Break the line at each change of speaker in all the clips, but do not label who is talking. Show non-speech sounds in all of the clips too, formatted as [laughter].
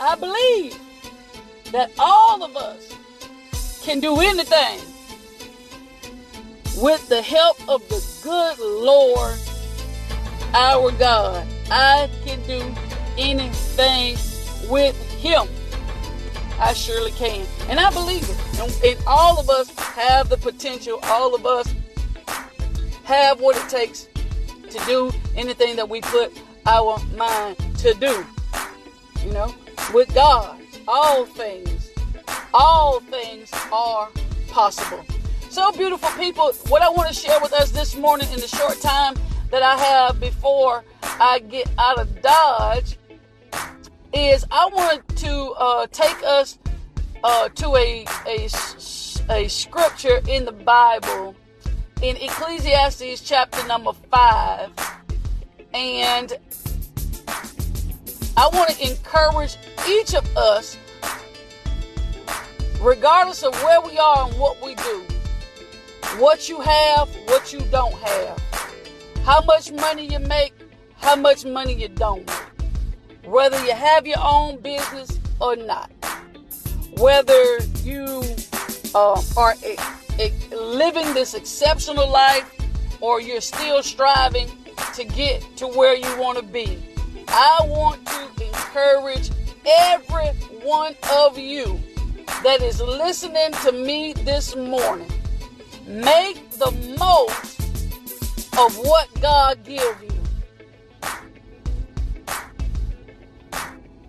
I believe that all of us can do anything with the help of the good Lord our God. I can do anything with Him. I surely can. And I believe it. And, and all of us have the potential. All of us have what it takes to do anything that we put our mind to do. You know, with God, all things, all things are possible. So, beautiful people, what I want to share with us this morning in the short time that I have before I get out of Dodge is I want to uh, take us uh, to a, a, a scripture in the Bible in Ecclesiastes chapter number 5. And I want to encourage each of us, regardless of where we are and what we do, what you have, what you don't have, how much money you make, how much money you don't. Whether you have your own business or not, whether you uh, are living this exceptional life or you're still striving to get to where you want to be. I want to encourage every one of you that is listening to me this morning. Make the most of what God gives you.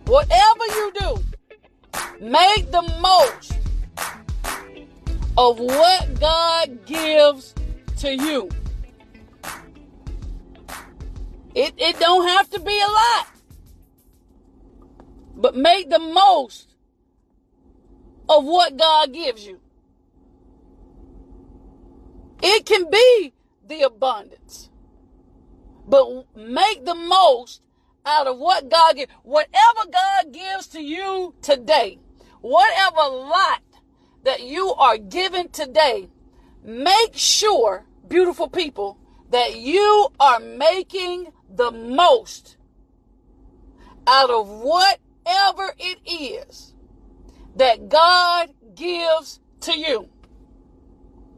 Whatever you do, make the most of what God gives to you. It, it don't have to be a lot. But make the most of what God gives you. It can be the abundance. But make the most out of what God gives. Whatever God gives to you today, whatever lot that you are given today, make sure, beautiful people, that you are making the most out of whatever it is that God gives to you.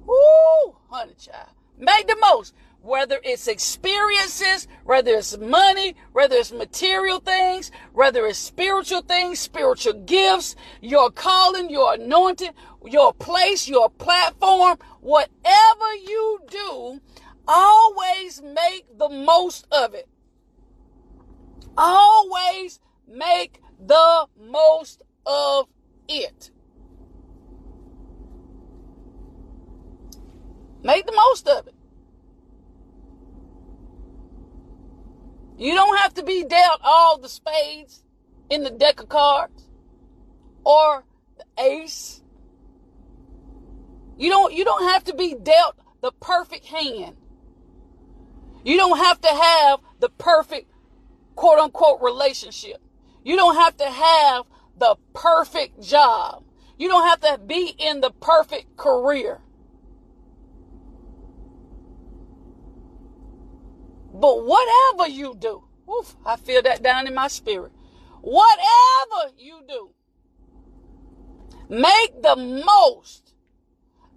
Woo, honey child. Make the most. Whether it's experiences, whether it's money, whether it's material things, whether it's spiritual things, spiritual gifts, your calling, your anointing, your place, your platform, whatever you do, always make the most of it. Always make the most of it. Make the most of it. You don't have to be dealt all the spades in the deck of cards or the ace. You don't you don't have to be dealt the perfect hand. You don't have to have the perfect quote unquote relationship. You don't have to have the perfect job. You don't have to be in the perfect career. But whatever you do, oof, I feel that down in my spirit. Whatever you do, make the most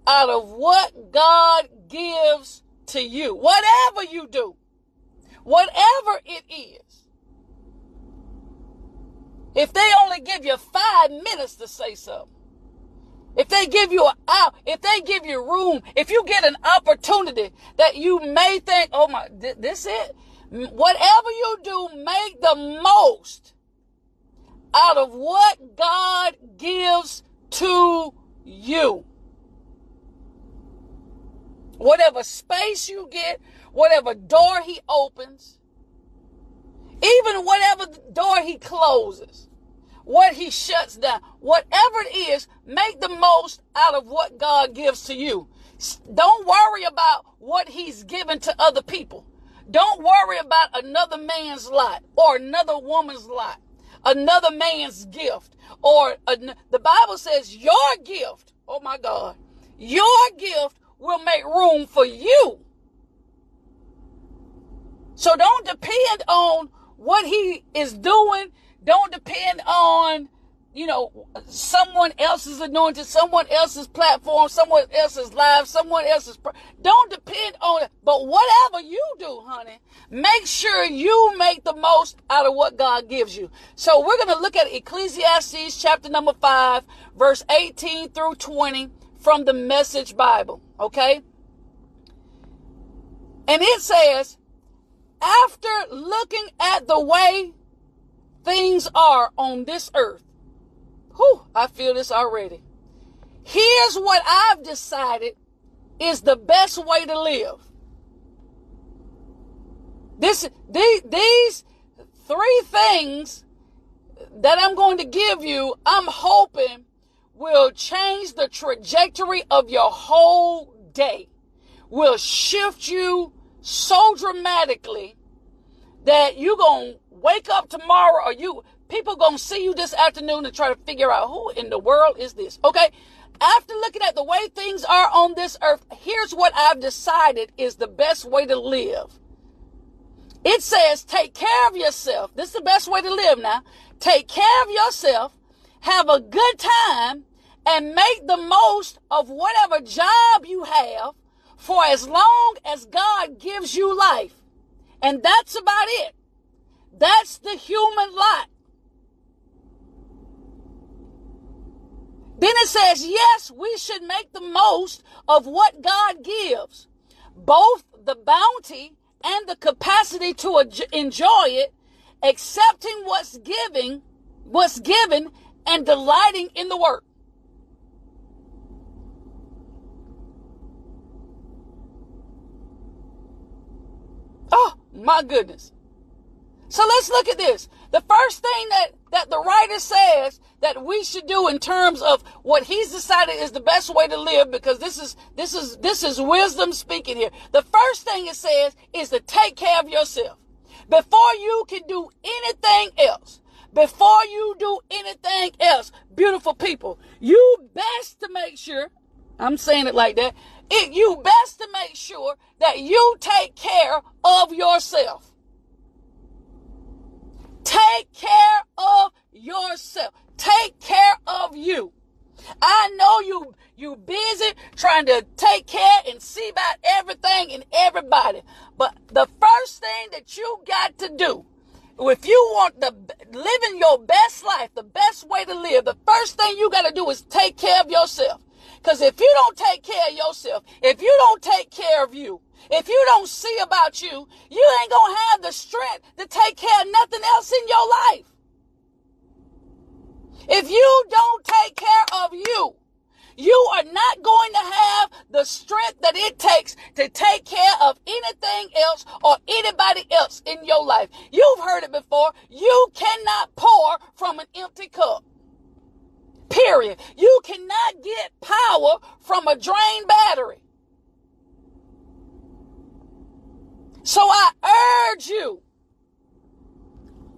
out of what God gives to you. Whatever you do, whatever it is. If they only give you five minutes to say something, if they give you a out, if they give you room, if you get an opportunity that you may think, oh my, this it. Whatever you do, make the most out of what God gives to you. Whatever space you get, whatever door he opens, even whatever door he closes what he shuts down, whatever it is, make the most out of what God gives to you. Don't worry about what he's given to other people. Don't worry about another man's lot or another woman's lot, another man's gift, or the Bible says your gift, oh my God, your gift will make room for you. So don't depend on what he is doing Don't depend on you know, someone else's anointing, someone else's platform, someone else's life, someone else's. Pr- Don't depend on it. But whatever you do, honey, make sure you make the most out of what God gives you. So we're going to look at Ecclesiastes chapter number 5, verse 18 through 20 from the Message Bible. Okay? And it says, after looking at the way things are on this earth, Whew, I feel this already. Here's what I've decided is the best way to live. This, these, these three things that I'm going to give you, I'm hoping will change the trajectory of your whole day, will shift you so dramatically that you're going to wake up tomorrow or you People gonna see you this afternoon and try to figure out who in the world is this. Okay. After looking at the way things are on this earth, here's what I've decided is the best way to live. It says, take care of yourself. This is the best way to live now. Take care of yourself, have a good time, and make the most of whatever job you have for as long as God gives you life. And that's about it. That's the human lot. Then it says, yes, we should make the most of what God gives, both the bounty and the capacity to enjoy it, accepting what's giving, what's given, and delighting in the work. Oh my goodness. So let's look at this. The first thing that, that the writer says that we should do in terms of what he's decided is the best way to live, because this is, this is, this is wisdom speaking here. The first thing it says is to take care of yourself. Before you can do anything else, before you do anything else, beautiful people, you best to make sure, I'm saying it like that, it, you best to make sure that you take care of yourself. Take care of yourself. Take care of you. I know you you busy trying to take care and see about everything and everybody. But the first thing that you got to do, if you want the living your best life, the best way to live, the first thing you got to do is take care of yourself. Because if you don't take care of yourself, if you don't take care of you, if you don't see about you, you ain't going to have the strength to take care of nothing else in your life. If you don't take care of you, you are not going to have the strength that it takes to take care of anything else or anybody else in your life. You've heard it before. You cannot pour from an empty cup. Period. You cannot get power from a drained battery. So I urge you,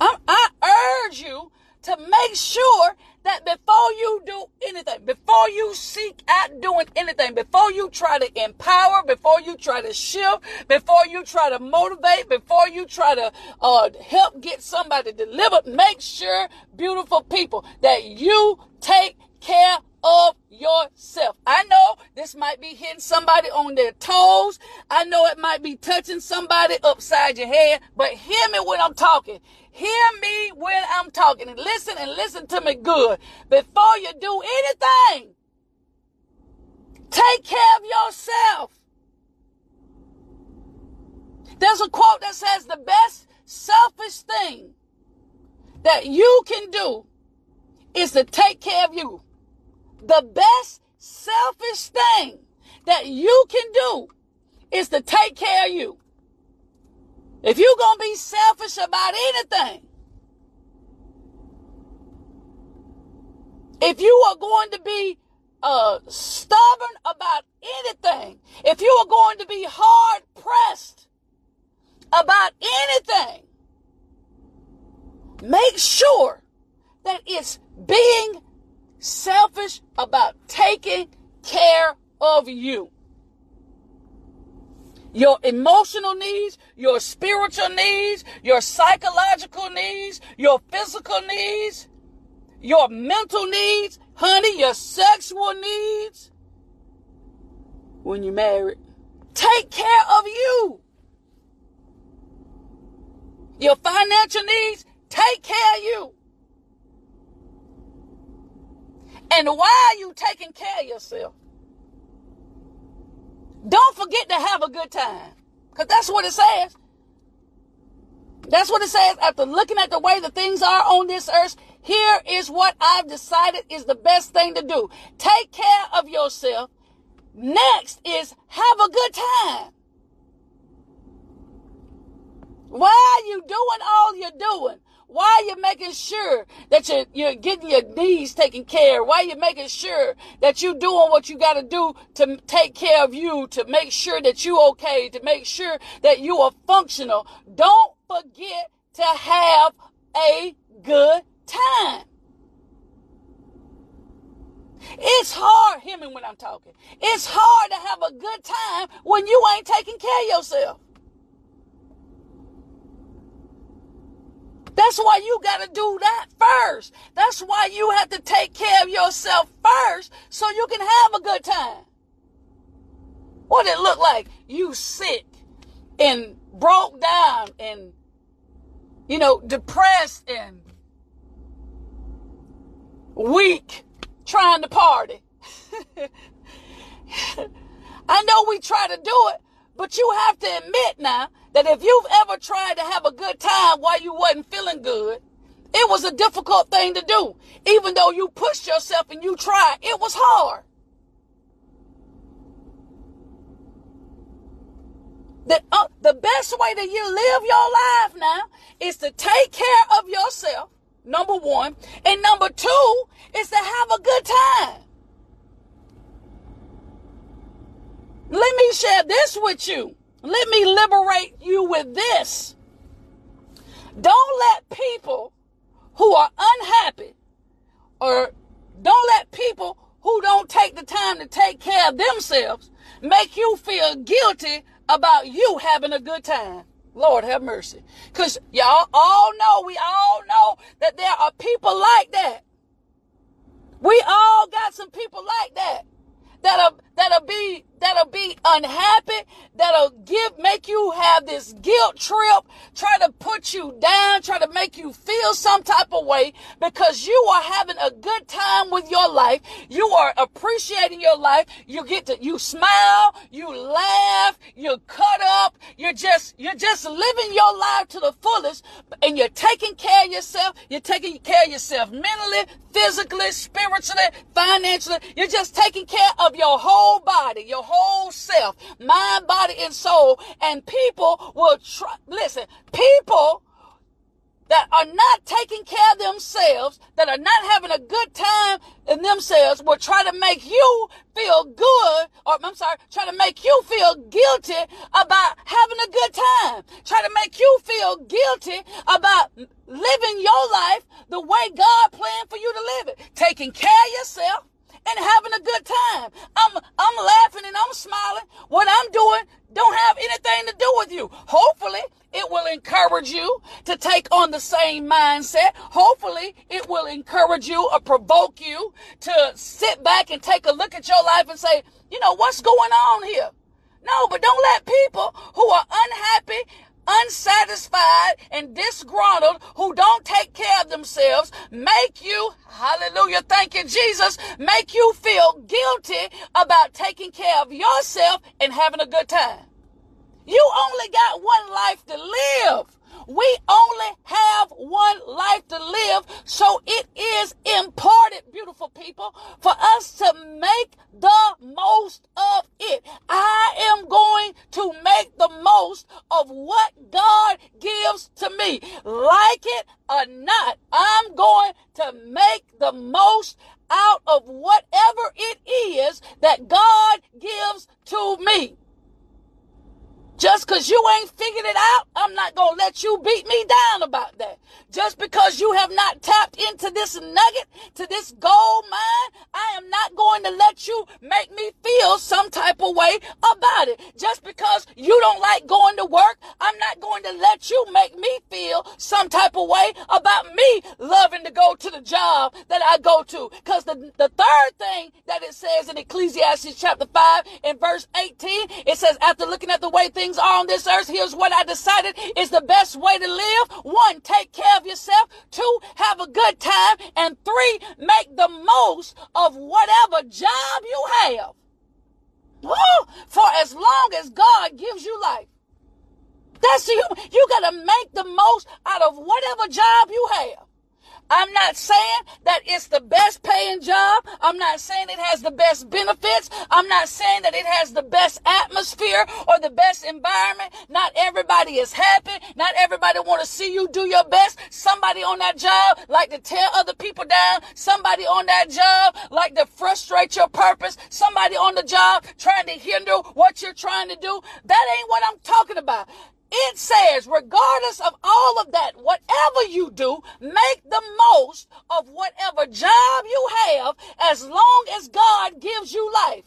I, I urge you to make sure that before you do anything, before you seek out doing anything, before you try to empower, before you try to shift, before you try to motivate, before you try to uh, help get somebody delivered, make sure, beautiful people, that you take care of yourself. I know this might be hitting somebody on their toes. I know it might be touching somebody upside your head, but hear me when I'm talking. Hear me when I'm talking and listen and listen to me good. Before you do anything, take care of yourself. There's a quote that says the best selfish thing that you can do is to take care of you the best selfish thing that you can do is to take care of you. If you're going to be selfish about anything, if you are going to be uh, stubborn about anything, if you are going to be hard pressed about anything, make sure that it's being selfish about taking care of you. your emotional needs, your spiritual needs, your psychological needs, your physical needs, your mental needs, honey, your sexual needs. When you're married, take care of you. Your financial needs, take care of you. And why are you taking care of yourself? Don't forget to have a good time. Because that's what it says. That's what it says. After looking at the way the things are on this earth, here is what I've decided is the best thing to do. Take care of yourself. Next is have a good time. Why are you doing all you're doing? Why are you making sure that you're, you're getting your needs taken care of? Why are you making sure that you're doing what you got to do to take care of you, to make sure that you're okay, to make sure that you are functional? Don't forget to have a good time. It's hard, hear me when I'm talking. It's hard to have a good time when you ain't taking care of yourself. That's why you got to do that first. That's why you have to take care of yourself first so you can have a good time. What it look like? You sick and broke down and, you know, depressed and weak trying to party. [laughs] I know we try to do it, but you have to admit now that if you've ever tried to have a good time while you wasn't feeling good, it was a difficult thing to do. Even though you pushed yourself and you tried, it was hard. The, uh, the best way that you live your life now is to take care of yourself, number one. And number two is to have a good time. Let me share this with you. Let me liberate you with this. Don't let people who are unhappy or don't let people who don't take the time to take care of themselves make you feel guilty about you having a good time. Lord have mercy. Because y'all all know, we all know that there are people like that. We all got some people like that. That'll be that'll be unhappy, that'll give, make you have this guilt trip, try to put you down, try to make you feel some type of way because you are having a good time with your life. You are appreciating your life. You get to, you smile, you laugh, you cut up, you're just, you're just living your life to the fullest and you're taking care of yourself. You're taking care of yourself mentally, physically, spiritually, financially. You're just taking care of your whole body, your whole self, mind, body, and soul. And people will try, listen, people that are not taking care of themselves, that are not having a good time in themselves, will try to make you feel good, or I'm sorry, try to make you feel guilty about having a good time. Try to make you feel guilty about living your life the way God planned for you to live it. Taking care of yourself, and having a good time. I'm I'm laughing and I'm smiling. What I'm doing don't have anything to do with you. Hopefully, it will encourage you to take on the same mindset. Hopefully, it will encourage you or provoke you to sit back and take a look at your life and say, you know, what's going on here? No, but don't let people who are unhappy unsatisfied and disgruntled who don't take care of themselves make you, hallelujah, thank you, Jesus, make you feel guilty about taking care of yourself and having a good time. You only got one life to live. We only have one life to live, so it is important, beautiful people, for us to make the most of it. I am going to make the most of what God gives to me. Like it or not, I'm going to make the most out of whatever it is that God gives to me. Just because you ain't figured it out, I'm not going to let you beat me down about that. Just because you have not tapped into this nugget, to this gold mine, I am not going to let you make me feel some type of way about it. Just because you don't like going to work, I'm not going to let you make me feel some type of way about me loving to go to the job that I go to. Because the, the third thing that it says in Ecclesiastes chapter 5 and verse 18, it says, after looking at the way things things are on this earth, here's what I decided is the best way to live. One, take care of yourself. Two, have a good time. And three, make the most of whatever job you have. Woo! For as long as God gives you life. That's you. You gotta make the most out of whatever job you have. I'm not saying that it's the best paying job. I'm not saying it has the best benefits. I'm not saying that it has the best atmosphere or the best environment. Not everybody is happy. Not everybody want to see you do your best. Somebody on that job like to tear other people down. Somebody on that job like to frustrate your purpose. Somebody on the job trying to hinder what you're trying to do. That ain't what I'm talking about. It says, regardless of all of that, whatever you do, make the most of whatever job you have as long as God gives you life.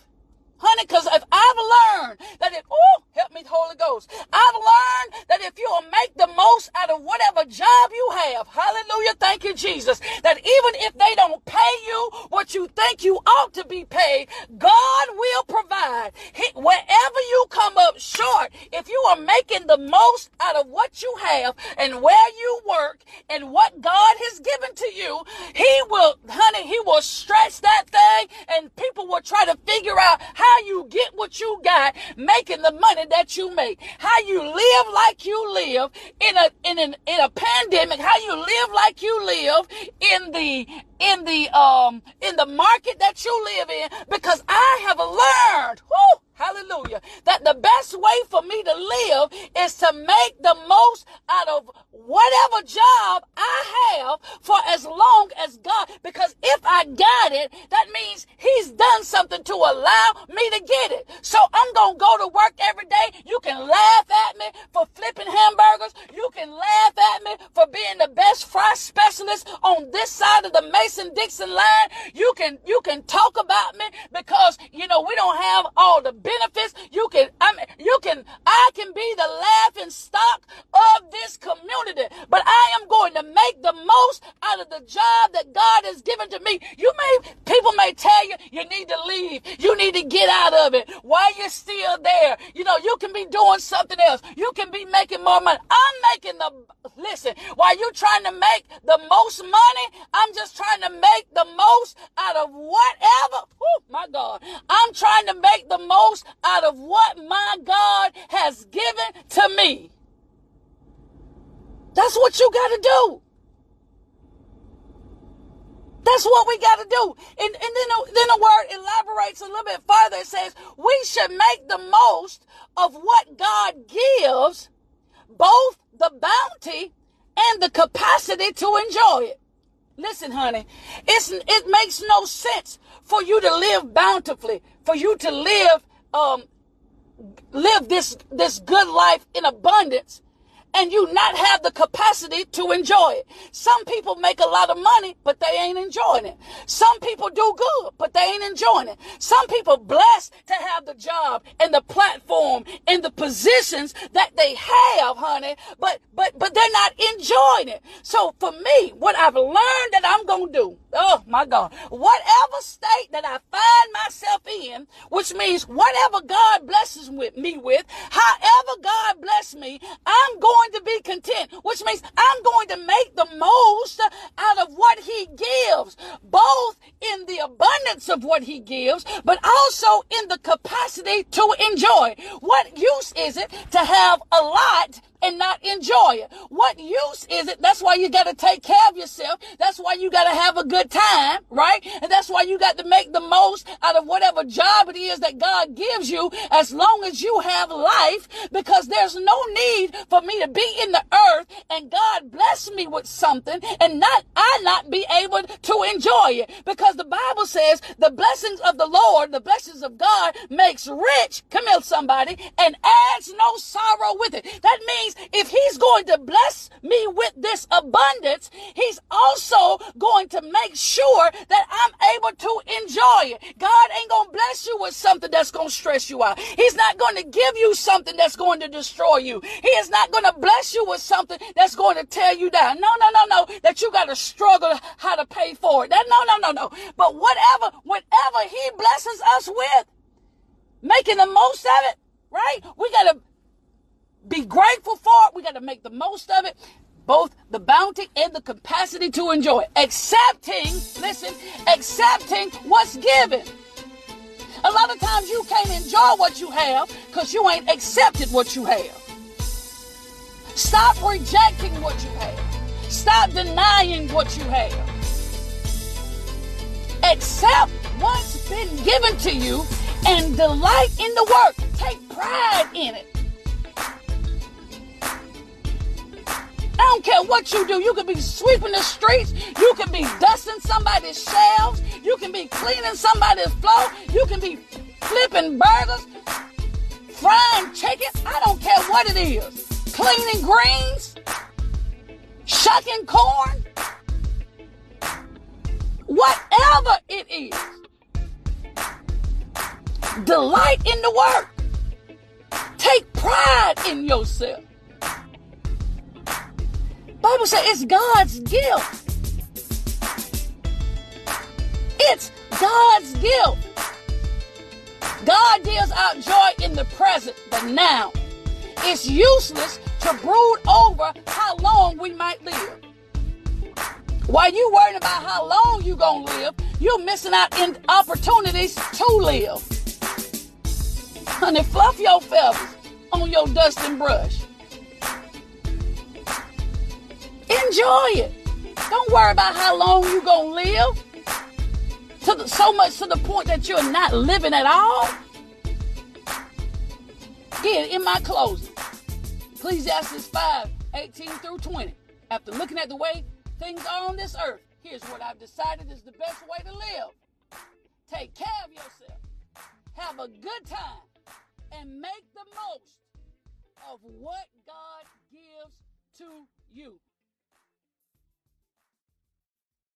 Honey, because if I've learned that if, oh, help me, Holy Ghost. I've learned that if you'll make the most out of whatever job you have, hallelujah, thank you, Jesus, that even if they don't pay you what you think you ought to be paid, God will provide. He, wherever you come up short, if you are making the most out of what you have and where you work and what God has given to you, He will, honey, He will stretch that thing and people will try to figure out how how you get what you got making the money that you make. How you live like you live in a in an in a pandemic, how you live like you live in the in the um in the market that you live in because I have learned, whoo, hallelujah, that the best way for me to live is to make the most out of whatever job I have for as long as God, because if I got it, that means He's done something to allow me to get it. So I'm going to go to work every day. You can laugh at me for flipping hamburgers. You can laugh at me for being the best fry specialist on this side of the Mason Dixon line. You can, you can talk about me because, you know, we don't have all the benefits. You can, I mean, you can, I can be the laughing stock of this community, but I am going to make the most out of the job that God has given to me. You may, people may tell you, you need to leave. You need to get out of it. Why you still there? You know, you can be doing something else. You can be making more money. I'm making the, listen, while you trying to make the most money, I'm just trying to make the most out of whatever. Oh my God. I'm trying to make the most out of what my God has given to me. That's what you got to do. That's what we got to do. And, and then, then the word elaborates a little bit further. It says, we should make the most of what God gives, both the bounty and the capacity to enjoy it. Listen, honey, it's, it makes no sense for you to live bountifully, for you to live, um, live this, this good life in abundance and you not have the capacity to enjoy it. Some people make a lot of money, but they ain't enjoying it. Some people do good, but they ain't enjoying it. Some people blessed to have the job and the platform and the positions that they have, honey, but but but they're not enjoying it. So for me, what I've learned that I'm gonna do, oh my God, whatever state that I find myself in, which means whatever God blesses with me with, however God bless me, I'm going going to be content, which means I'm going to make the most out of what he gives, both in the abundance of what he gives, but also in the capacity to enjoy. What use is it to have a lot and not enjoy it? What use is it? That's why you got to take care of yourself. That's why you got to have a good time, right? And that's why you got to make the most out of whatever job it is that God gives you as long as you have life because there's no need for me to be in the earth and God bless me with something and not I not be able to enjoy it because the Bible says the blessings of the Lord, the blessings of God makes rich. Come here, somebody, and adds no sorrow with it. That means if he's going to bless me with this abundance, he's also going to make sure that I'm able to enjoy it. God ain't going to bless you with something that's going to stress you out. He's not going to give you something that's going to destroy you. He is not going to bless you with something that's going to tear you down. No, no, no, no. That you got to struggle how to pay for it. That no, no, no, no. But whatever, whatever he blesses us with, making the most of it, right? We got to be grateful for it. We got to make the most of it. Both the bounty and the capacity to enjoy. Accepting, listen, accepting what's given. A lot of times you can't enjoy what you have because you ain't accepted what you have. Stop rejecting what you have. Stop denying what you have. Accept what's been given to you and delight in the work. Take pride in it. I don't care what you do. You can be sweeping the streets. You can be dusting somebody's shelves. You can be cleaning somebody's floor. You can be flipping burgers, frying chicken. I don't care what it is. Cleaning greens, shucking corn, whatever it is. Delight in the work. Take pride in yourself. Bible says it's God's gift. It's God's gift. God deals out joy in the present, but now. It's useless to brood over how long we might live. While you worrying about how long you gonna live, you're missing out in opportunities to live. Honey, fluff your feathers on your dusting brush. Enjoy it. Don't worry about how long you gonna live. To the, so much to the point that you're not living at all. Get in my closing, Ecclesiastes 5, 18 through 20. After looking at the way things are on this earth, here's what I've decided is the best way to live. Take care of yourself. Have a good time. And make the most of what God gives to you.